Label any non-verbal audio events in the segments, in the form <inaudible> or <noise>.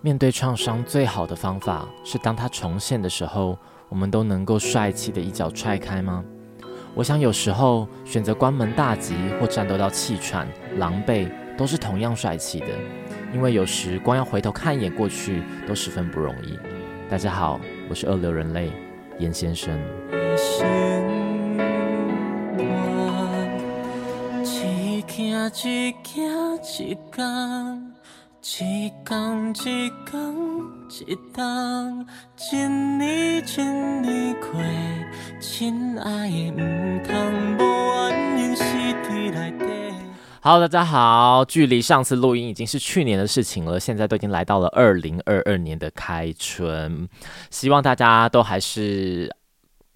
面对创伤最好的方法是，当它重现的时候，我们都能够帅气的一脚踹开吗？我想有时候选择关门大吉或战斗到气喘、狼狈，都是同样帅气的，因为有时光要回头看一眼过去，都十分不容易。大家好，我是二流人类严先生。一天一天一天，一年一年过，亲爱的，唔通无原因死伫内底。Hello，大家好，距离上次录音已经是去年的事情了，现在都已经来到了二零二二年的开春，希望大家都还是。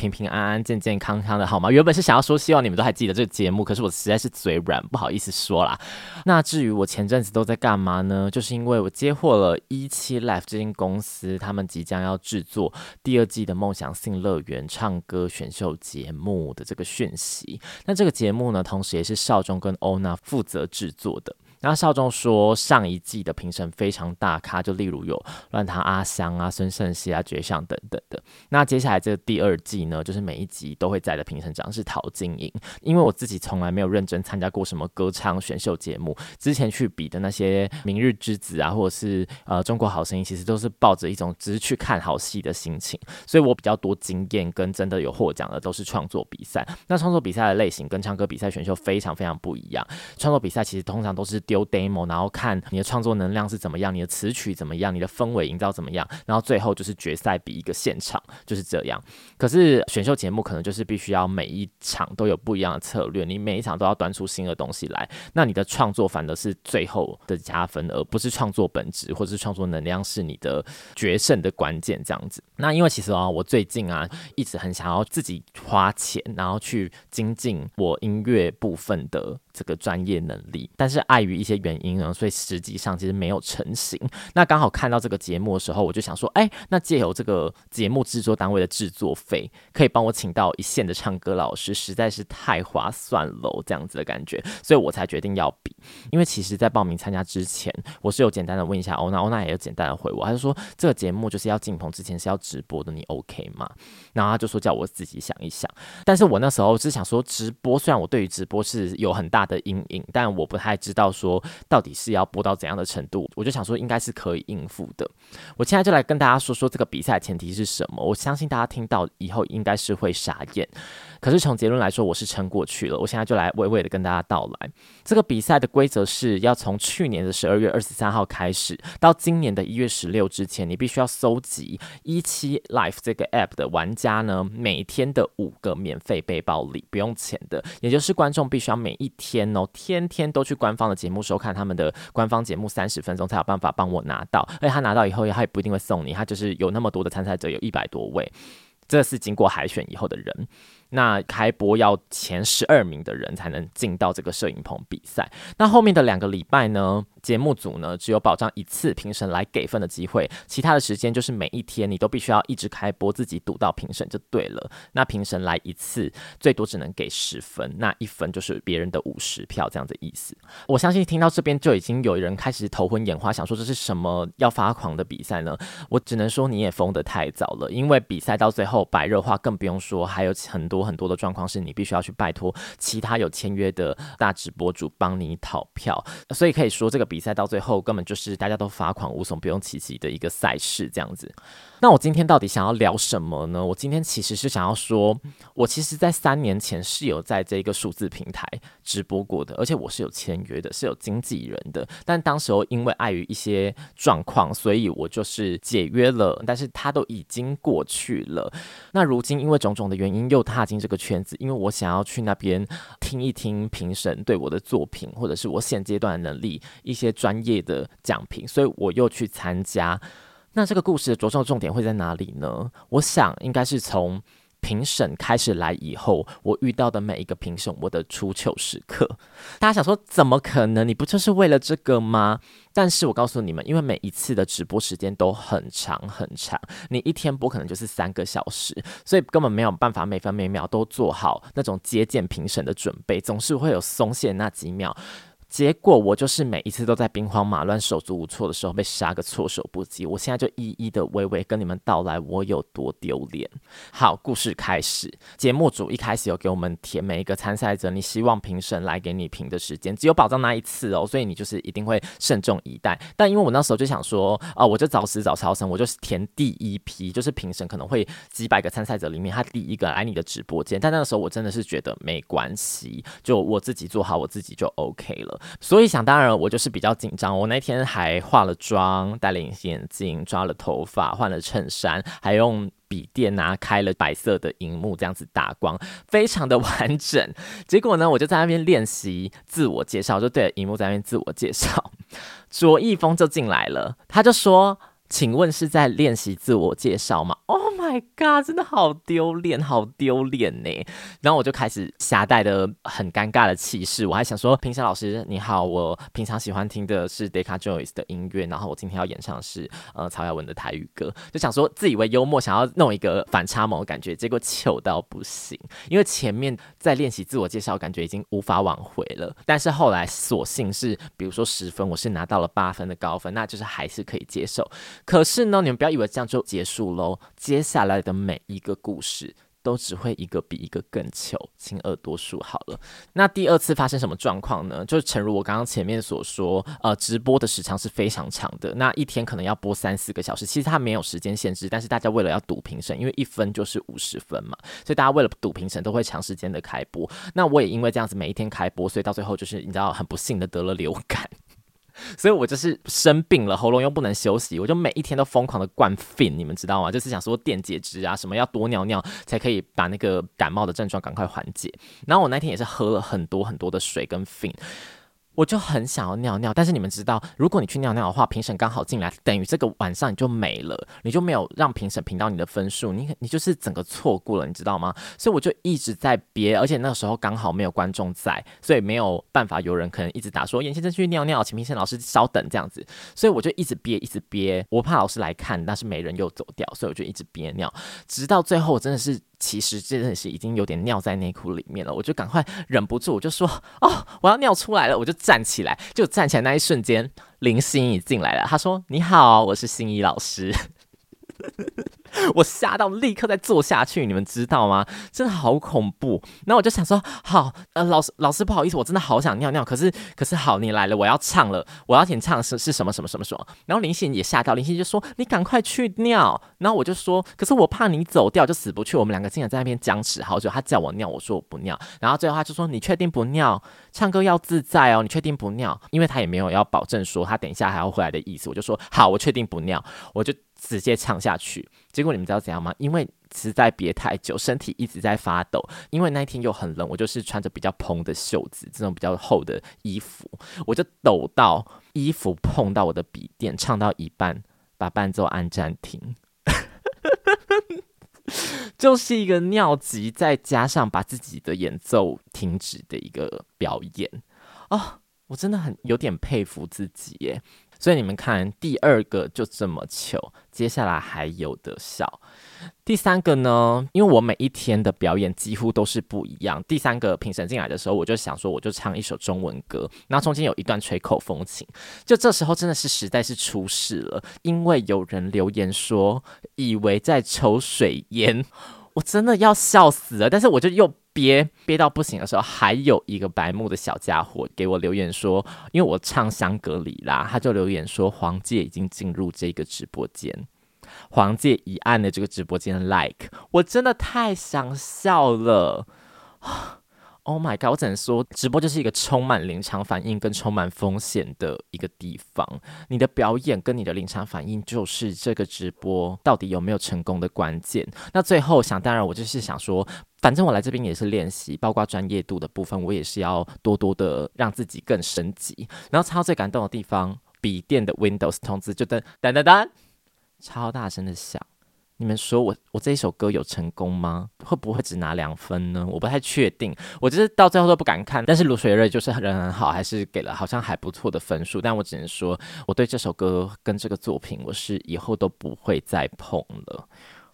平平安安、健健康康的，好吗？原本是想要说，希望你们都还记得这个节目，可是我实在是嘴软，不好意思说啦。那至于我前阵子都在干嘛呢？就是因为我接获了一期 Life 这间公司，他们即将要制作第二季的《梦想性乐园》唱歌选秀节目的这个讯息。那这个节目呢，同时也是少中跟欧娜负责制作的。那劭中说，上一季的评审非常大咖，就例如有乱弹阿香啊、孙盛希啊、绝唱等等的。那接下来这第二季呢，就是每一集都会在的评审长是陶晶莹。因为我自己从来没有认真参加过什么歌唱选秀节目，之前去比的那些明日之子啊，或者是呃中国好声音，其实都是抱着一种只是去看好戏的心情。所以我比较多经验跟真的有获奖的都是创作比赛。那创作比赛的类型跟唱歌比赛选秀非常非常不一样。创作比赛其实通常都是。丢 demo，然后看你的创作能量是怎么样，你的词曲怎么样，你的氛围营造怎么样，然后最后就是决赛比一个现场，就是这样。可是选秀节目可能就是必须要每一场都有不一样的策略，你每一场都要端出新的东西来，那你的创作反而是最后的加分，而不是创作本质或者是创作能量是你的决胜的关键这样子。那因为其实啊，我最近啊一直很想要自己花钱，然后去精进我音乐部分的这个专业能力，但是碍于一些原因呢，所以实际上其实没有成型。那刚好看到这个节目的时候，我就想说，哎，那借由这个节目制作单位的制作费，可以帮我请到一线的唱歌老师，实在是太划算了，这样子的感觉，所以我才决定要比。因为其实，在报名参加之前，我是有简单的问一下欧娜，欧娜也有简单的回我，他就说这个节目就是要进棚之前是要直播的，你 OK 吗？然后他就说叫我自己想一想。但是我那时候是想说，直播虽然我对于直播是有很大的阴影，但我不太知道说到底是要播到怎样的程度，我就想说应该是可以应付的。我现在就来跟大家说说这个比赛前提是什么，我相信大家听到以后应该是会傻眼。可是从结论来说，我是撑过去了。我现在就来娓娓的跟大家道来，这个比赛的规则是要从去年的十二月二十三号开始，到今年的一月十六之前，你必须要搜集一期 Life 这个 App 的玩家呢，每天的五个免费背包礼，不用钱的，也就是观众必须要每一天哦，天天都去官方的节目收看他们的官方节目三十分钟，才有办法帮我拿到。而且他拿到以后，他也不一定会送你，他就是有那么多的参赛者，有一百多位，这是经过海选以后的人。那开播要前十二名的人才能进到这个摄影棚比赛。那后面的两个礼拜呢，节目组呢只有保障一次评审来给分的机会，其他的时间就是每一天你都必须要一直开播，自己赌到评审就对了。那评审来一次，最多只能给十分，那一分就是别人的五十票这样的意思。我相信听到这边就已经有人开始头昏眼花，想说这是什么要发狂的比赛呢？我只能说你也疯得太早了，因为比赛到最后白热化更不用说，还有很多。很多的状况是你必须要去拜托其他有签约的大直播主帮你讨票，所以可以说这个比赛到最后根本就是大家都罚款无所不用其极的一个赛事这样子。那我今天到底想要聊什么呢？我今天其实是想要说，我其实在三年前是有在这个数字平台直播过的，而且我是有签约的，是有经纪人的。但当时候因为碍于一些状况，所以我就是解约了。但是它都已经过去了。那如今因为种种的原因，又踏进这个圈子，因为我想要去那边听一听评审对我的作品，或者是我现阶段的能力一些专业的讲评，所以我又去参加。那这个故事的着重重点会在哪里呢？我想应该是从评审开始来以后，我遇到的每一个评审，我的出糗时刻。大家想说，怎么可能？你不就是为了这个吗？但是我告诉你们，因为每一次的直播时间都很长很长，你一天播可能就是三个小时，所以根本没有办法每分每秒都做好那种接见评审的准备，总是会有松懈那几秒。结果我就是每一次都在兵荒马乱、手足无措的时候被杀个措手不及。我现在就一一的娓娓跟你们道来我有多丢脸。好，故事开始。节目组一开始有给我们填每一个参赛者，你希望评审来给你评的时间，只有保障那一次哦，所以你就是一定会慎重以待。但因为我那时候就想说，啊，我就早死早超生，我就是填第一批，就是评审可能会几百个参赛者里面，他第一个来你的直播间。但那个时候我真的是觉得没关系，就我自己做好我自己就 OK 了。所以想当然，我就是比较紧张。我那天还化了妆，戴了隐形眼镜，抓了头发，换了衬衫，还用笔电拿开了白色的荧幕，这样子打光，非常的完整。结果呢，我就在那边练习自我介绍，就对着荧幕在那边自我介绍。卓一峰就进来了，他就说。请问是在练习自我介绍吗？Oh my god，真的好丢脸，好丢脸呢！然后我就开始夹带的很尴尬的气势，我还想说，评审老师你好，我平常喜欢听的是 Deca Joins 的音乐，然后我今天要演唱是呃曹雅文的台语歌，就想说自以为幽默，想要弄一个反差萌的感觉，结果糗到不行，因为前面在练习自我介绍，感觉已经无法挽回了。但是后来索性是，比如说十分，我是拿到了八分的高分，那就是还是可以接受。可是呢，你们不要以为这样就结束喽。接下来的每一个故事都只会一个比一个更糗，请耳朵数好了。那第二次发生什么状况呢？就是诚如我刚刚前面所说，呃，直播的时长是非常长的，那一天可能要播三四个小时。其实它没有时间限制，但是大家为了要赌评审，因为一分就是五十分嘛，所以大家为了赌评审都会长时间的开播。那我也因为这样子每一天开播，所以到最后就是你知道很不幸的得了流感。所以我就是生病了，喉咙又不能休息，我就每一天都疯狂的灌 Fin，你们知道吗？就是想说电解质啊，什么要多尿尿才可以把那个感冒的症状赶快缓解。然后我那天也是喝了很多很多的水跟 Fin。我就很想要尿尿，但是你们知道，如果你去尿尿的话，评审刚好进来，等于这个晚上你就没了，你就没有让评审评到你的分数，你你就是整个错过了，你知道吗？所以我就一直在憋，而且那个时候刚好没有观众在，所以没有办法有人可能一直打说严先生去尿尿，请评审老师稍等这样子，所以我就一直憋，一直憋，我怕老师来看，但是没人又走掉，所以我就一直憋尿，直到最后我真的是。其实真的是已经有点尿在内裤里面了，我就赶快忍不住，我就说：“哦，我要尿出来了！”我就站起来，就站起来那一瞬间，林心怡进来了。她说：“你好，我是心怡老师。” <laughs> <laughs> 我吓到立刻再坐下去，你们知道吗？真的好恐怖。然后我就想说，好，呃，老师，老师不好意思，我真的好想尿尿。可是，可是好，你来了，我要唱了，我要演唱是是什么什么什么什么。然后林心也吓到，林心就说：“你赶快去尿。”然后我就说：“可是我怕你走掉，就死不去。”我们两个竟然在那边僵持好久。他叫我尿，我说我不尿。然后最后他就说：“你确定不尿？唱歌要自在哦，你确定不尿？”因为他也没有要保证说他等一下还要回来的意思。我就说：“好，我确定不尿。”我就。直接唱下去，结果你们知道怎样吗？因为实在憋太久，身体一直在发抖。因为那一天又很冷，我就是穿着比较蓬的袖子，这种比较厚的衣服，我就抖到衣服碰到我的笔电，唱到一半把伴奏按暂停，<laughs> 就是一个尿急，再加上把自己的演奏停止的一个表演哦，我真的很有点佩服自己耶。所以你们看，第二个就这么糗，接下来还有的笑。第三个呢，因为我每一天的表演几乎都是不一样。第三个评审进来的时候，我就想说，我就唱一首中文歌，然后中间有一段吹口风琴。就这时候真的是实在是出事了，因为有人留言说，以为在抽水烟。我真的要笑死了，但是我就又憋憋到不行的时候，还有一个白目的小家伙给我留言说，因为我唱香格里拉，他就留言说黄介已经进入这个直播间，黄介一按的这个直播间 like，我真的太想笑了。Oh my god！我只能说，直播就是一个充满临场反应跟充满风险的一个地方。你的表演跟你的临场反应，就是这个直播到底有没有成功的关键。那最后想当然，我就是想说，反正我来这边也是练习，包括专业度的部分，我也是要多多的让自己更升级。然后超最感动的地方，笔电的 Windows 通知就噔噔噔噔，超大声的响。你们说我我这一首歌有成功吗？会不会只拿两分呢？我不太确定，我就是到最后都不敢看。但是卢水瑞就是人很好，还是给了好像还不错的分数。但我只能说，我对这首歌跟这个作品，我是以后都不会再碰了。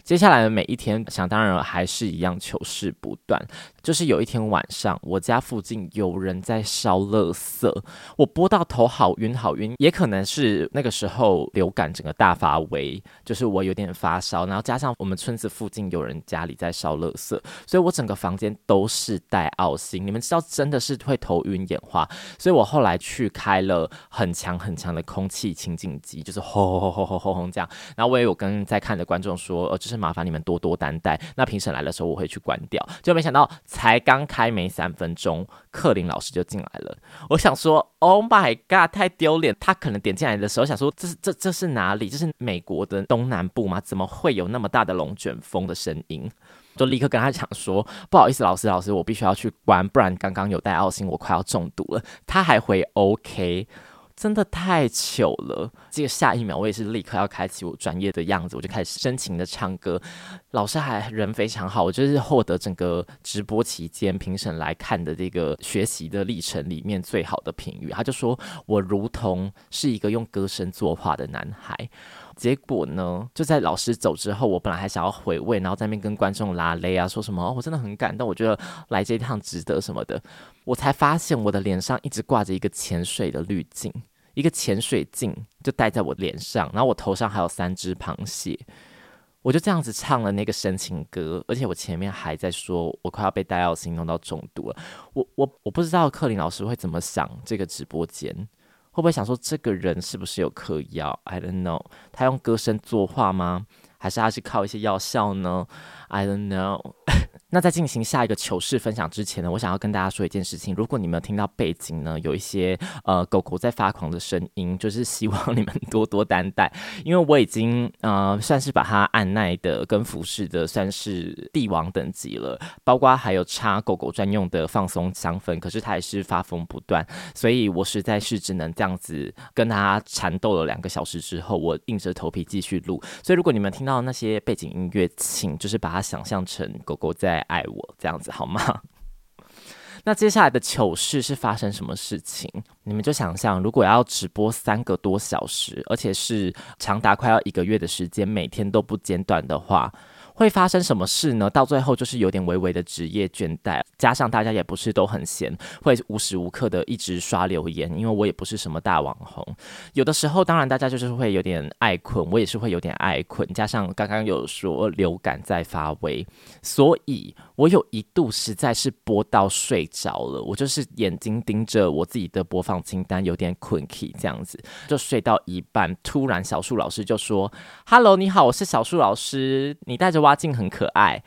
接下来的每一天，想当然还是一样糗事不断。就是有一天晚上，我家附近有人在烧垃圾，我播到头好晕好晕，也可能是那个时候流感整个大发威，就是我有点发烧，然后加上我们村子附近有人家里在烧垃圾，所以我整个房间都是带奥星。你们知道，真的是会头晕眼花，所以我后来去开了很强很强的空气清净机，就是轰轰轰轰轰轰这样。然后我也有跟在看的观众说，呃，就是麻烦你们多多担待。那评审来的时候，我会去关掉。就没想到。才刚开没三分钟，克林老师就进来了。我想说，Oh my god，太丢脸！他可能点进来的时候想说，这是这这是哪里？这是美国的东南部吗？怎么会有那么大的龙卷风的声音？就立刻跟他讲说，不好意思，老师老师，我必须要去关，不然刚刚有带奥辛，我快要中毒了。他还回 OK。真的太糗了！这个下一秒，我也是立刻要开启我专业的样子，我就开始深情的唱歌。老师还人非常好，我就是获得整个直播期间评审来看的这个学习的历程里面最好的评语。他就说我如同是一个用歌声作画的男孩。结果呢，就在老师走之后，我本来还想要回味，然后在那边跟观众拉勒啊，说什么哦，我真的很感动，我觉得来这一趟值得什么的。我才发现我的脸上一直挂着一个潜水的滤镜。一个潜水镜就戴在我脸上，然后我头上还有三只螃蟹，我就这样子唱了那个深情歌，而且我前面还在说我快要被戴耀星弄到中毒了。我我我不知道克林老师会怎么想，这个直播间会不会想说这个人是不是有嗑药？I don't know，他用歌声作画吗？还是他是靠一些药效呢？I don't know。<laughs> 那在进行下一个糗事分享之前呢，我想要跟大家说一件事情。如果你们听到背景呢有一些呃狗狗在发狂的声音，就是希望你们多多担待，因为我已经呃算是把它按耐的跟服侍的算是帝王等级了，包括还有插狗狗专用的放松香氛，可是它也是发疯不断，所以我实在是只能这样子跟它缠斗了两个小时之后，我硬着头皮继续录。所以如果你们听到那些背景音乐，请就是把想象成狗狗在。爱我这样子好吗？<laughs> 那接下来的糗事是发生什么事情？你们就想象，如果要直播三个多小时，而且是长达快要一个月的时间，每天都不间断的话。会发生什么事呢？到最后就是有点微微的职业倦怠，加上大家也不是都很闲，会无时无刻的一直刷留言。因为我也不是什么大网红，有的时候当然大家就是会有点爱困，我也是会有点爱困。加上刚刚有说流感在发威，所以我有一度实在是播到睡着了，我就是眼睛盯着我自己的播放清单，有点困气这样子，就睡到一半，突然小树老师就说：“Hello，你好，我是小树老师，你戴着蛙。”镜很可爱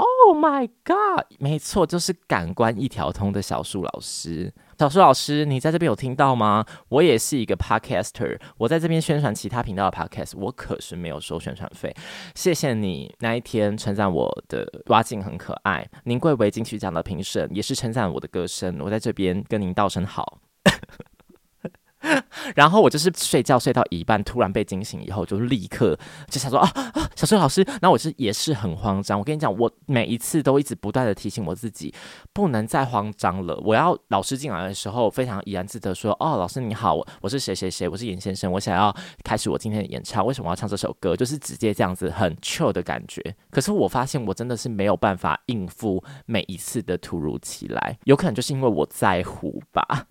，Oh my God！没错，就是感官一条通的小树老师。小树老师，你在这边有听到吗？我也是一个 Podcaster，我在这边宣传其他频道的 Podcast，我可是没有收宣传费。谢谢你那一天称赞我的花镜很可爱，您贵为金曲奖的评审，也是称赞我的歌声。我在这边跟您道声好。<laughs> 然后我就是睡觉睡到一半，突然被惊醒以后，就立刻就想说啊，小树老师。然后我是也是很慌张。我跟你讲，我每一次都一直不断的提醒我自己，不能再慌张了。我要老师进来的时候，非常怡然自得说：“哦，老师你好，我是谁谁谁，我是严先生，我想要开始我今天的演唱。为什么要唱这首歌？就是直接这样子很 chill 的感觉。可是我发现我真的是没有办法应付每一次的突如其来，有可能就是因为我在乎吧。”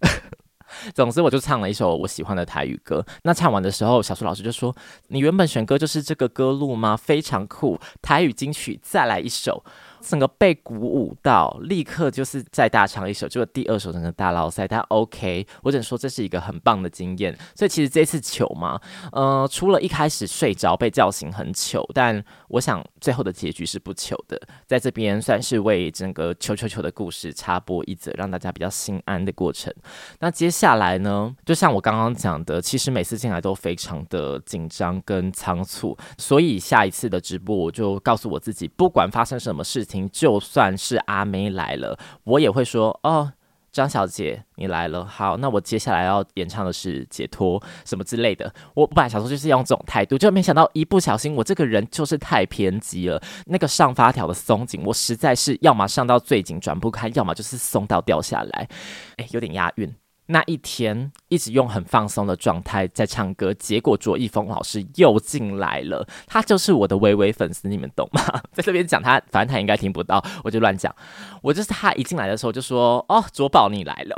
总之，我就唱了一首我喜欢的台语歌。那唱完的时候，小树老师就说：“你原本选歌就是这个歌路吗？非常酷，台语金曲，再来一首。”整个被鼓舞到，立刻就是再大唱一首，就第二首整个大捞赛，但 OK，我只能说这是一个很棒的经验。所以其实这次糗嘛，呃，除了一开始睡着被叫醒很糗，但我想最后的结局是不糗的。在这边算是为整个糗糗糗的故事插播一则，让大家比较心安的过程。那接下来呢，就像我刚刚讲的，其实每次进来都非常的紧张跟仓促，所以下一次的直播我就告诉我自己，不管发生什么事。就算是阿妹来了，我也会说哦，张小姐你来了，好，那我接下来要演唱的是解脱什么之类的。我本来想说就是用这种态度，就没想到一不小心，我这个人就是太偏激了。那个上发条的松紧，我实在是要么上到最紧转不开，要么就是松到掉下来，哎，有点押韵。那一天一直用很放松的状态在唱歌，结果卓一峰老师又进来了，他就是我的微微粉丝，你们懂吗？<laughs> 在这边讲他，反正他应该听不到，我就乱讲。我就是他一进来的时候就说：“哦，卓宝你来了。”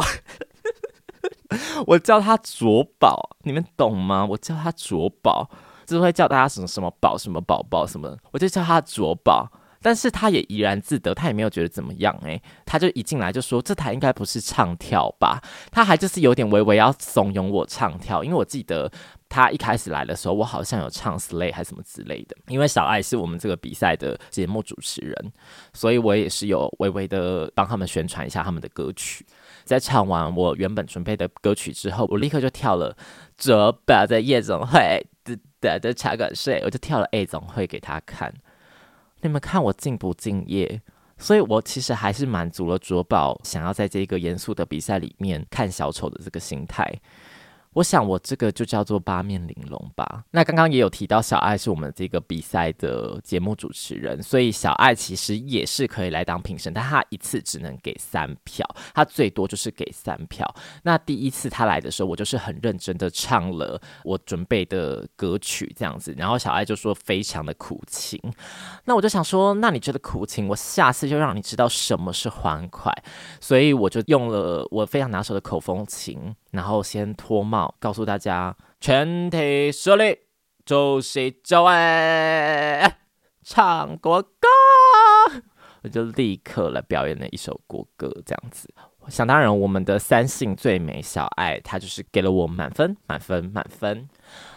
我叫他卓宝，你们懂吗？我叫他卓宝，就是会叫大家什么什么宝什么宝宝什么，我就叫他卓宝。但是他也怡然自得，他也没有觉得怎么样诶、他就一进来就说这台应该不是唱跳吧，他还就是有点微微要怂恿我唱跳，因为我记得他一开始来的时候，我好像有唱 Slay 还是什么之类的，因为小爱是我们这个比赛的节目主持人，所以我也是有微微的帮他们宣传一下他们的歌曲。在唱完我原本准备的歌曲之后，我立刻就跳了卓宝的夜总会的的茶馆睡，我就跳了 A 总会给他看。你们看我敬不敬业？所以我其实还是满足了卓宝想要在这个严肃的比赛里面看小丑的这个心态。我想，我这个就叫做八面玲珑吧。那刚刚也有提到，小爱是我们这个比赛的节目主持人，所以小爱其实也是可以来当评审，但他一次只能给三票，他最多就是给三票。那第一次他来的时候，我就是很认真的唱了我准备的歌曲这样子，然后小爱就说非常的苦情。那我就想说，那你觉得苦情，我下次就让你知道什么是欢快。所以我就用了我非常拿手的口风琴。然后先脱帽，告诉大家全体肃立，就是周哎，唱国歌，我就立刻来表演了一首国歌，这样子。想当然，我们的三性最美小爱，她就是给了我满分，满分，满分。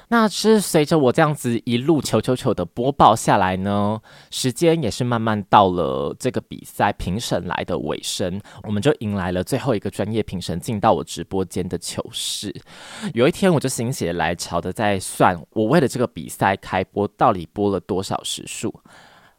那是随着我这样子一路求求求的播报下来呢，时间也是慢慢到了这个比赛评审来的尾声，我们就迎来了最后一个专业评审进到我直播间的糗事。有一天，我就心血来潮的在算，我为了这个比赛开播到底播了多少时数。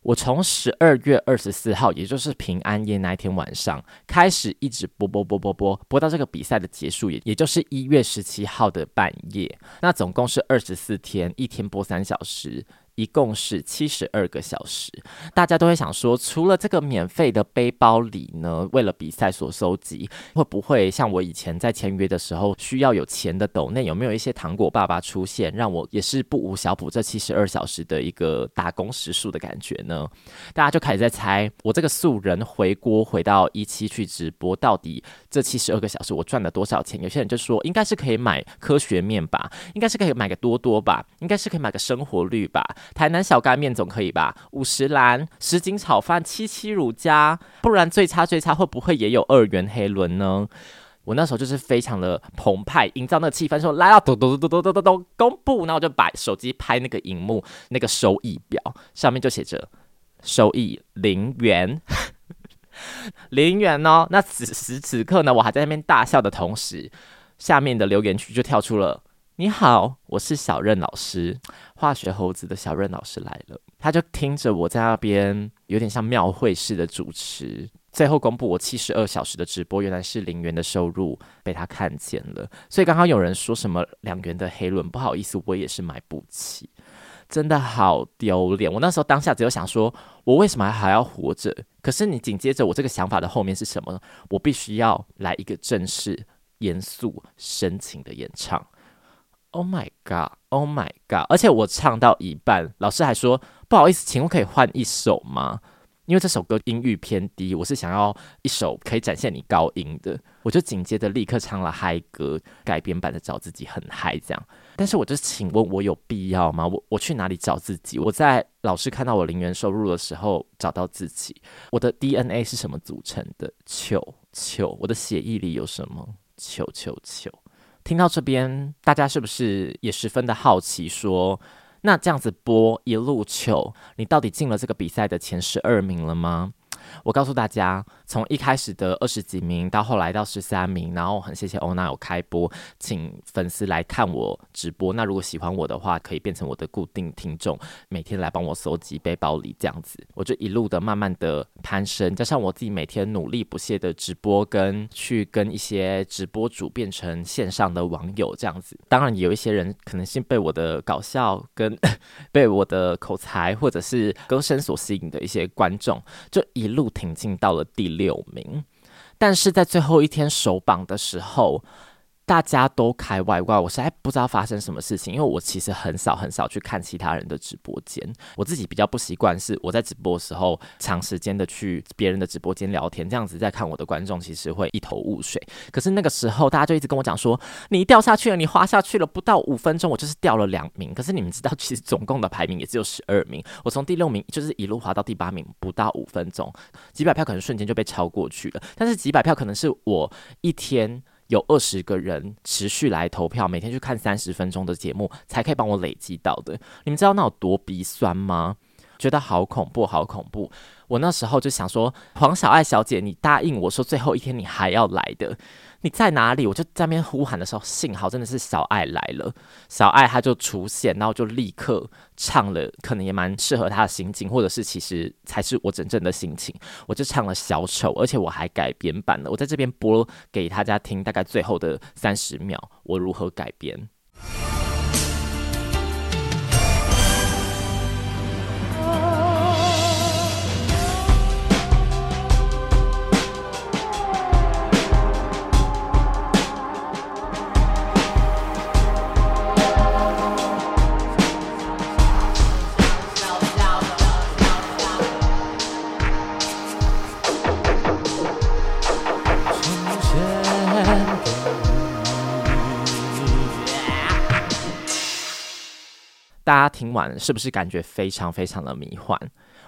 我从十二月二十四号，也就是平安夜那一天晚上开始，一直播播播播播播到这个比赛的结束，也也就是一月十七号的半夜。那总共是二十四天，一天播三小时。一共是七十二个小时，大家都会想说，除了这个免费的背包里呢，为了比赛所收集，会不会像我以前在签约的时候需要有钱的斗内，有没有一些糖果爸爸出现，让我也是不无小补这七十二小时的一个打工时数的感觉呢？大家就开始在猜，我这个素人回锅回到一期去直播，到底这七十二个小时我赚了多少钱？有些人就说，应该是可以买科学面吧，应该是可以买个多多吧，应该是可以买个生活绿吧。台南小干面总可以吧？五十岚什锦炒饭七七乳加，不然最差最差会不会也有二元黑轮呢？我那时候就是非常的澎湃，营造那个气氛，说来了，咚咚咚咚咚咚咚，公布，然后我就把手机拍那个荧幕，那个收益表上面就写着收益零元，<laughs> 零元哦。那此时此刻呢，我还在那边大笑的同时，下面的留言区就跳出了。你好，我是小任老师，化学猴子的小任老师来了。他就听着我在那边有点像庙会式的主持，最后公布我七十二小时的直播原来是零元的收入被他看见了。所以刚刚有人说什么两元的黑轮，不好意思，我也是买不起，真的好丢脸。我那时候当下只有想说，我为什么还要活着？可是你紧接着我这个想法的后面是什么呢？我必须要来一个正式、严肃、深情的演唱。Oh my god! Oh my god! 而且我唱到一半，老师还说不好意思，请问可以换一首吗？因为这首歌音域偏低，我是想要一首可以展现你高音的。我就紧接着立刻唱了嗨歌改编版的，找自己很嗨这样。但是我就请问，我有必要吗？我我去哪里找自己？我在老师看到我零元收入的时候找到自己。我的 DNA 是什么组成的？球球，我的血液里有什么？球球球。听到这边，大家是不是也十分的好奇？说，那这样子播一路球，你到底进了这个比赛的前十二名了吗？我告诉大家，从一开始的二十几名到后来到十三名，然后很谢谢欧娜有开播，请粉丝来看我直播。那如果喜欢我的话，可以变成我的固定听众，每天来帮我搜集背包里这样子。我就一路的慢慢的攀升，加上我自己每天努力不懈的直播，跟去跟一些直播主变成线上的网友这样子。当然有一些人可能是被我的搞笑跟 <laughs> 被我的口才或者是歌声所吸引的一些观众，就一路挺进到了第六名，但是在最后一天首榜的时候，大家都开外挂，我实在不知道发生什么事情，因为我其实很少很少去看其他人的直播间，我自己比较不习惯是我在直播的时候长时间的去别人的直播间聊天，这样子在看我的观众其实会一头雾水。可是那个时候大家就一直跟我讲说，你掉下去了，你滑下去了，不到五分钟我就是掉了两名。可是你们知道，其实总共的排名也只有十二名，我从第六名就是一路滑到第八名，不到五分钟，几百票可能瞬间就被超过去了。但是几百票可能是我一天。有二十个人持续来投票，每天去看三十分钟的节目，才可以帮我累积到的。你们知道那有多鼻酸吗？觉得好恐怖，好恐怖！我那时候就想说，黄小爱小姐，你答应我说最后一天你还要来的。你在哪里？我就在那边呼喊的时候，幸好真的是小爱来了。小爱她就出现，然后就立刻唱了，可能也蛮适合他的心情，或者是其实才是我真正的心情。我就唱了小丑，而且我还改编版了。我在这边播给大家听，大概最后的三十秒，我如何改编。大家听完是不是感觉非常非常的迷幻？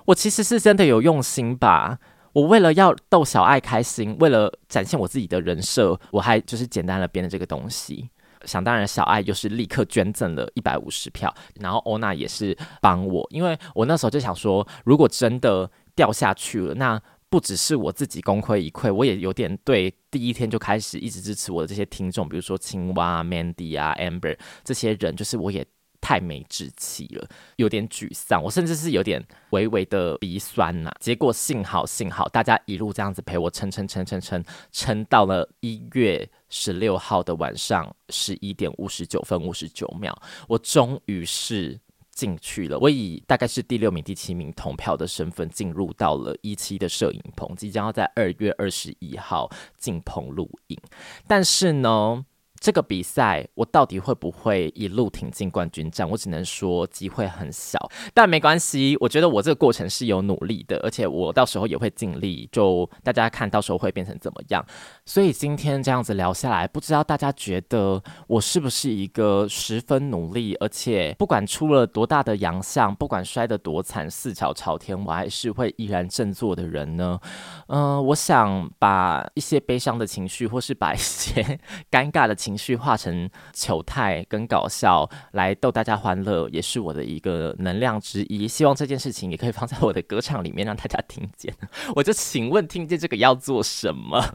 我其实是真的有用心吧。我为了要逗小爱开心，为了展现我自己的人设，我还就是简单的编了这个东西。想当然，小爱就是立刻捐赠了一百五十票，然后欧娜也是帮我，因为我那时候就想说，如果真的掉下去了，那不只是我自己功亏一篑，我也有点对第一天就开始一直支持我的这些听众，比如说青蛙、Mandy 啊、Amber 这些人，就是我也。太没志气了，有点沮丧，我甚至是有点微微的鼻酸呐、结果幸好幸好，大家一路这样子陪我撑撑撑撑撑，撑到了一月十六号的晚上十一点五十九分五十九秒，我终于是进去了。我以大概是第六名、第七名同票的身份进入到了一期的摄影棚，即将要在二月二十一号进棚录影，但是呢。这个比赛我到底会不会一路挺进冠军战？我只能说机会很小，但没关系。我觉得我这个过程是有努力的，而且我到时候也会尽力。就大家看到时候会变成怎么样？所以今天这样子聊下来，不知道大家觉得我是不是一个十分努力，而且不管出了多大的洋相，不管摔得多惨，四脚朝天，我还是会依然振作的人呢？嗯、我想把一些悲伤的情绪，或是把一些 <laughs> 尴尬的情。情绪化成糗态跟搞笑来逗大家欢乐，也是我的一个能量之一。希望这件事情也可以放在我的歌唱里面，让大家听见。<laughs> 我就请问，听见这个要做什么？<laughs>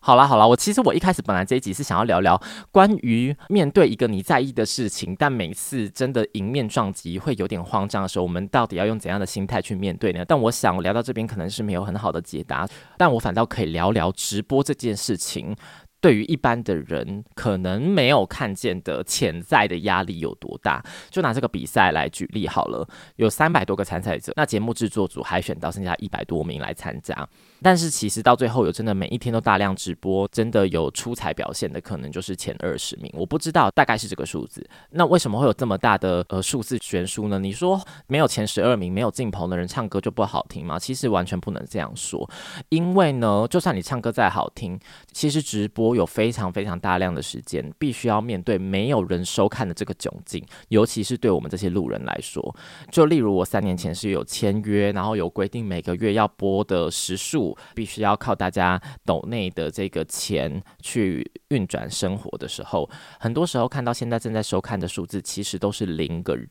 好啦好啦，我其实我一开始本来这一集是想要聊聊关于面对一个你在意的事情，但每次真的迎面撞击会有点慌张的时候，我们到底要用怎样的心态去面对呢？但我想聊到这边可能是没有很好的解答，但我反倒可以聊聊直播这件事情。对于一般的人，可能没有看见的潜在的压力有多大？就拿这个比赛来举例好了，有三百多个参赛者，那节目制作组海选到剩下一百多名来参加。但是其实到最后有真的每一天都大量直播，真的有出彩表现的，可能就是前二十名。我不知道，大概是这个数字。那为什么会有这么大的呃数字悬殊呢？你说没有前十二名，没有进棚的人唱歌就不好听吗？其实完全不能这样说，因为呢，就算你唱歌再好听，其实直播有非常非常大量的时间，必须要面对没有人收看的这个窘境，尤其是对我们这些路人来说。就例如我三年前是有签约，然后有规定每个月要播的时数。必须要靠大家抖内的这个钱去运转生活的时候，很多时候看到现在正在收看的数字，其实都是零个人。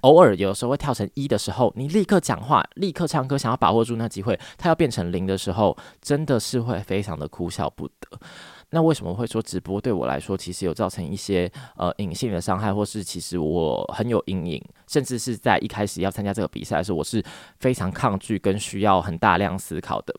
偶尔有时候会跳成一的时候，你立刻讲话，立刻唱歌，想要把握住那机会，它要变成零的时候，真的是会非常的哭笑不得。那为什么会说直播对我来说，其实有造成一些呃隐性的伤害，或是其实我很有阴影，甚至是在一开始要参加这个比赛的时候，我是非常抗拒跟需要很大量思考的。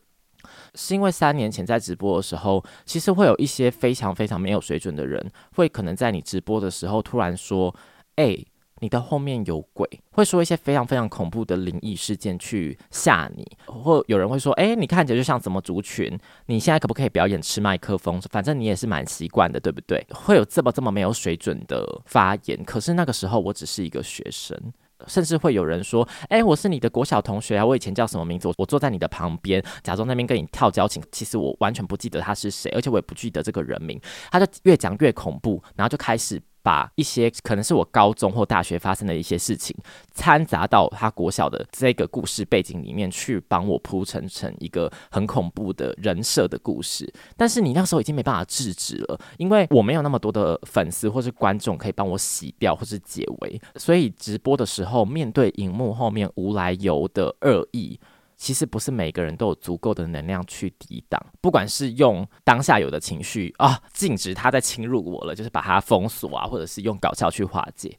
是因为三年前在直播的时候，其实会有一些非常非常没有水准的人，会可能在你直播的时候突然说：“哎、你的后面有鬼，会说一些非常非常恐怖的灵异事件去吓你，或有人会说，哎，你看起来就像什么族群，你现在可不可以表演吃麦克风？反正你也是蛮习惯的，对不对？会有这么这么没有水准的发言。可是那个时候我只是一个学生，甚至会有人说，哎，我是你的国小同学啊，我以前叫什么名字？我我坐在你的旁边，假装那边跟你跳交情，其实我完全不记得他是谁，而且我也不记得这个人名。他就越讲越恐怖，然后就开始。把一些可能是我高中或大学发生的一些事情掺杂到他国小的这个故事背景里面去，帮我铺陈成一个很恐怖的人设的故事。但是你那时候已经没办法制止了，因为我没有那么多的粉丝或是观众可以帮我洗掉或是解围，所以直播的时候面对荧幕后面无来由的恶意。其实不是每个人都有足够的能量去抵挡，不管是用当下有的情绪啊，禁止他再侵入我了，就是把它封锁啊，或者是用搞笑去化解，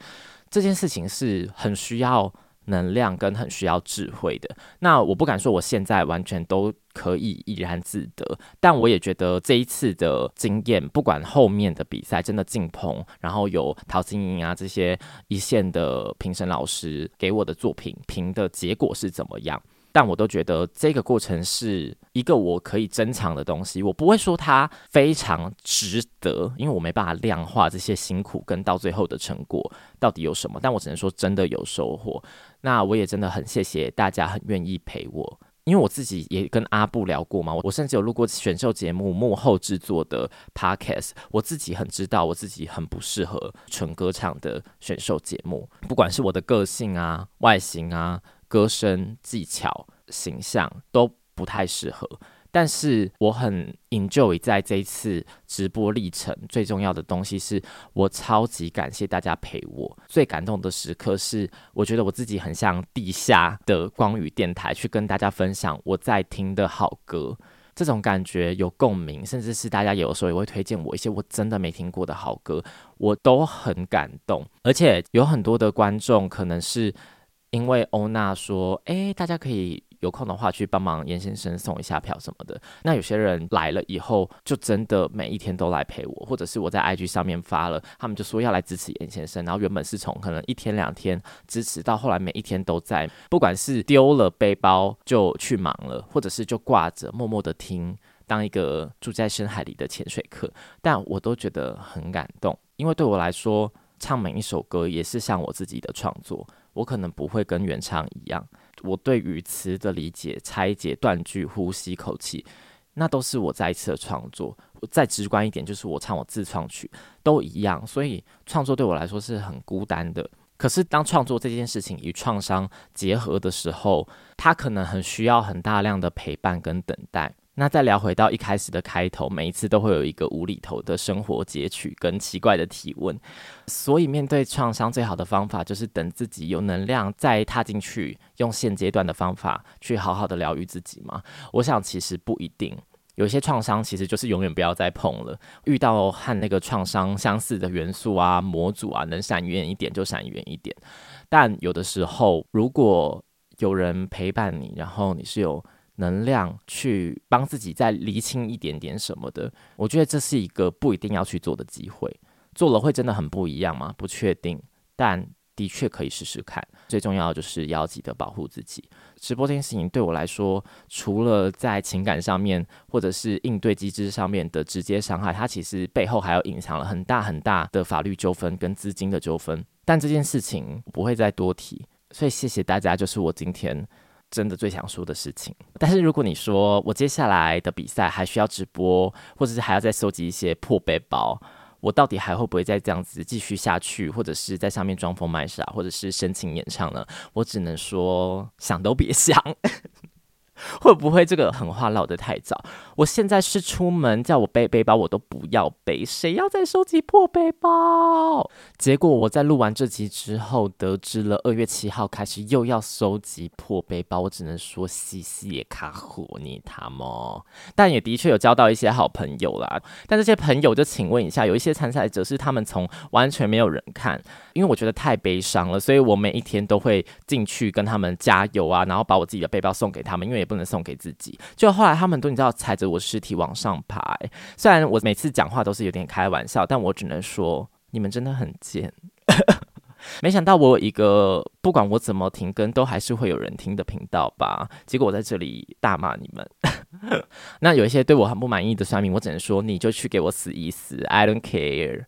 这件事情是很需要能量跟很需要智慧的。那我不敢说我现在完全都可以怡然自得，但我也觉得这一次的经验，不管后面的比赛真的进棚，然后有陶晶莹啊这些一线的评审老师给我的作品评的结果是怎么样。但我都觉得这个过程是一个我可以珍藏的东西，我不会说它非常值得，因为我没办法量化这些辛苦跟到最后的成果到底有什么。但我只能说真的有收获。那我也真的很谢谢大家很愿意陪我，因为我自己也跟阿布聊过嘛，我甚至有录过选秀节目幕后制作的 podcast，我自己很知道我自己很不适合纯歌唱的选秀节目，不管是我的个性啊、外形啊。歌声技巧、形象都不太适合，但是我很 enjoy 在这一次直播历程。最重要的东西是我超级感谢大家陪我。最感动的时刻是，我觉得我自己很像地下的光宇电台，去跟大家分享我在听的好歌。这种感觉有共鸣，甚至是大家有时候也会推荐我一些我真的没听过的好歌，我都很感动。而且有很多的观众可能是。因为欧娜说：“诶，大家可以有空的话去帮忙严先生送一下票什么的。”那有些人来了以后，就真的每一天都来陪我，或者是我在 IG 上面发了，他们就说要来支持严先生。然后原本是从可能一天两天支持，到后来每一天都在，不管是丢了背包就去忙了，或者是就挂着默默的听，当一个住在深海里的潜水客。但我都觉得很感动，因为对我来说，唱每一首歌也是像我自己的创作。我可能不会跟原唱一样，我对语词的理解、拆解、断句、呼吸、口气，那都是我再一次的创作。再直观一点，就是我唱我自创曲都一样，所以创作对我来说是很孤单的。可是当创作这件事情与创伤结合的时候，它可能很需要很大量的陪伴跟等待。那再聊回到一开始的开头，每一次都会有一个无厘头的生活截取跟奇怪的提问，所以面对创伤最好的方法就是等自己有能量再踏进去，用现阶段的方法去好好的疗愈自己嘛。我想其实不一定，有些创伤其实就是永远不要再碰了。遇到和那个创伤相似的元素啊、模组啊，能闪远一点就闪远一点。但有的时候，如果有人陪伴你，然后你是有。能量去帮自己再厘清一点点什么的，我觉得这是一个不一定要去做的机会。做了会真的很不一样吗？不确定，但的确可以试试看。最重要就是要记得保护自己。直播这件事情对我来说，除了在情感上面或者是应对机制上面的直接伤害，它其实背后还有隐藏了很大很大的法律纠纷跟资金的纠纷。但这件事情不会再多提，所以谢谢大家。就是我今天。真的最想说的事情，但是如果你说我接下来的比赛还需要直播，或者是还要再收集一些破背包，我到底还会不会再这样子继续下去，或者是在上面装疯卖傻，或者是深情演唱呢？我只能说想都别想。<laughs> 会不会这个狠话落得太早？我现在是出门叫我背背包，我都不要背。谁要再收集破背包？结果我在录完这集之后，得知了二月七号开始又要收集破背包。我只能说，西西也卡火你他妈！但也的确有交到一些好朋友啦。但这些朋友，就请问一下，有一些参赛者是他们从完全没有人看，因为我觉得太悲伤了，所以我每一天都会进去跟他们加油啊，然后把我自己的背包送给他们，因为。不能送给自己。就后来他们都你知道踩着我尸体往上爬，虽然我每次讲话都是有点开玩笑，但我只能说你们真的很贱。<laughs> 没想到我有一个不管我怎么停更都还是会有人听的频道吧？结果我在这里大骂你们。<laughs> 那有一些对我很不满意的算命，我只能说你就去给我死一死，I don't care。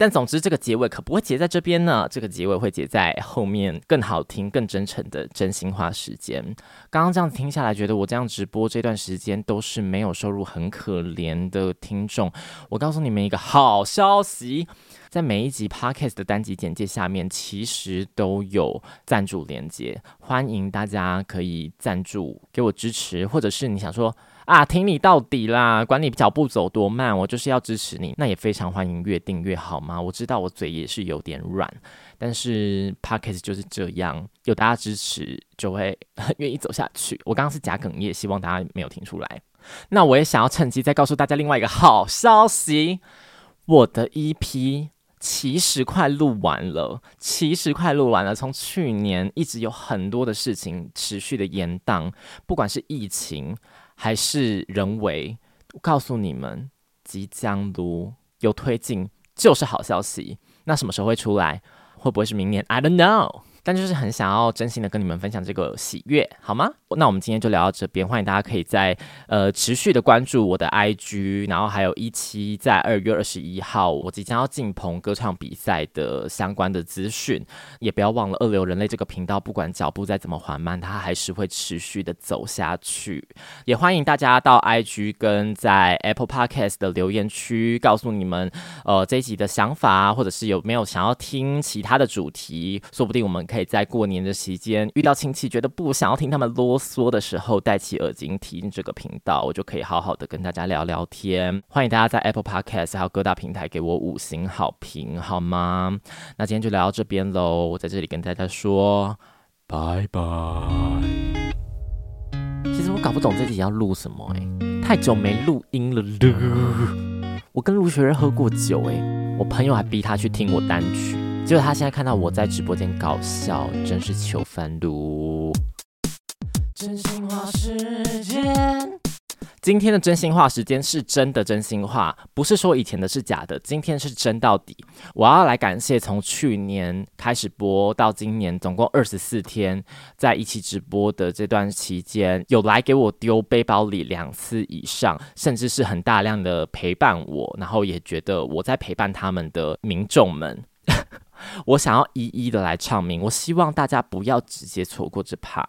但总之，这个结尾可不会结在这边呢。这个结尾会结在后面，更好听、更真诚的真心话时间。刚刚这样子听下来，觉得我这样直播这段时间都是没有收入、很可怜的听众。我告诉你们一个好消息，在每一集 Podcast 的单集简介下面，其实都有赞助连接，欢迎大家可以赞助给我支持，或者是你想说。啊，挺你到底啦！管你脚步走多慢，我就是要支持你。那也非常欢迎越订越好吗？我知道我嘴也是有点软，但是 Podcast 就是这样，有大家支持就会很 <laughs> 愿意走下去。我刚刚是假哽咽，希望大家没有听出来。那我也想要趁机再告诉大家另外一个好消息：我的 EP 其实快录完了，其实快录完了。从去年一直有很多的事情持续的延宕，不管是疫情。还是人为，告诉你们，即将如有推进，就是好消息。那什么时候会出来？会不会是明年？I don't know。但就是很想要真心的跟你们分享这个喜悦，好吗？那我们今天就聊到这边，欢迎大家可以在呃持续的关注我的 IG，然后还有一期在二月二十一号我即将要进棚歌唱比赛的相关的资讯，也不要忘了二流人类这个频道，不管脚步再怎么缓慢，它还是会持续的走下去。也欢迎大家到 IG 跟在 Apple Podcast 的留言区告诉你们呃这一集的想法，或者是有没有想要听其他的主题，说不定我们。可以在过年的期间遇到亲戚，觉得不想要听他们啰嗦的时候，戴起耳机听这个频道，我就可以好好的跟大家聊聊天。欢迎大家在 Apple Podcast 还有各大平台给我五星好评，好吗？那今天就聊到这边喽，我在这里跟大家说拜拜。其实我搞不懂这集要录什么、欸，哎，太久没录音了了。我跟卢学仁喝过酒、欸，哎，我朋友还逼他去听我单曲。结果他现在看到我在直播间搞笑，真是求翻噜。真心话时间，今天的真心话时间是真的真心话，不是说以前的是假的，今天是真到底。我要来感谢从去年开始播到今年总共二十四天在一起直播的这段期间，有来给我丢背包里两次以上，甚至是很大量的陪伴我，然后也觉得我在陪伴他们的民众们。我想要一一的来唱名，我希望大家不要直接错过这趴，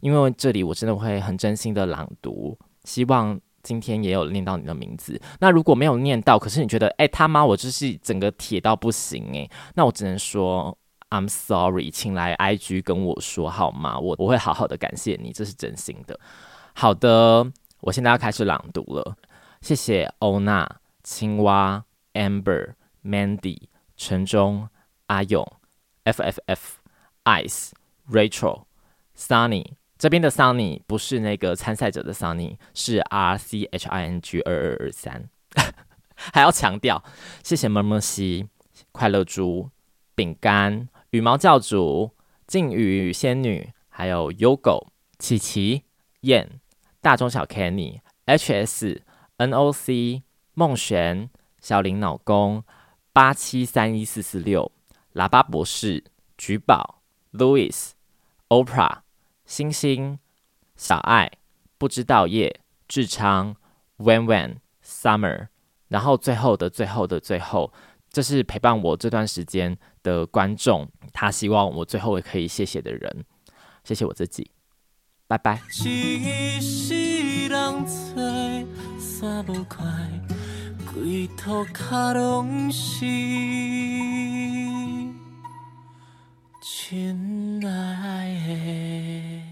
因为这里我真的会很真心的朗读，希望今天也有念到你的名字。那如果没有念到，可是你觉得，哎、他妈，我就是整个铁到不行哎，那我只能说 I'm sorry，请来 IG 跟我说好吗？我我会好好的感谢你，这是真心的。好的，我现在要开始朗读了，谢谢欧娜、青蛙、Amber、Mandy、陈忠。阿勇，F F F Ice Rachel Sunny 这边的 Sunny 不是那个参赛者的 Sunny，是 R C H I N G 二二二三，<laughs> 还要强调，谢谢么么西、快乐猪、饼干、羽毛教主、静雨仙女，还有 Yogo、琪琪、燕、大中小 Kenny、H S N O C、梦璇、小林老公、八七三一四四六。喇叭博士、橘宝、Louis、Oprah、星星、小爱、不知道叶、志昌、Wen Wen、Summer，然后最后的最后的最后，这是陪伴我这段时间的观众，他希望我最后也可以谢谢的人，谢谢我自己，拜拜。亲爱的。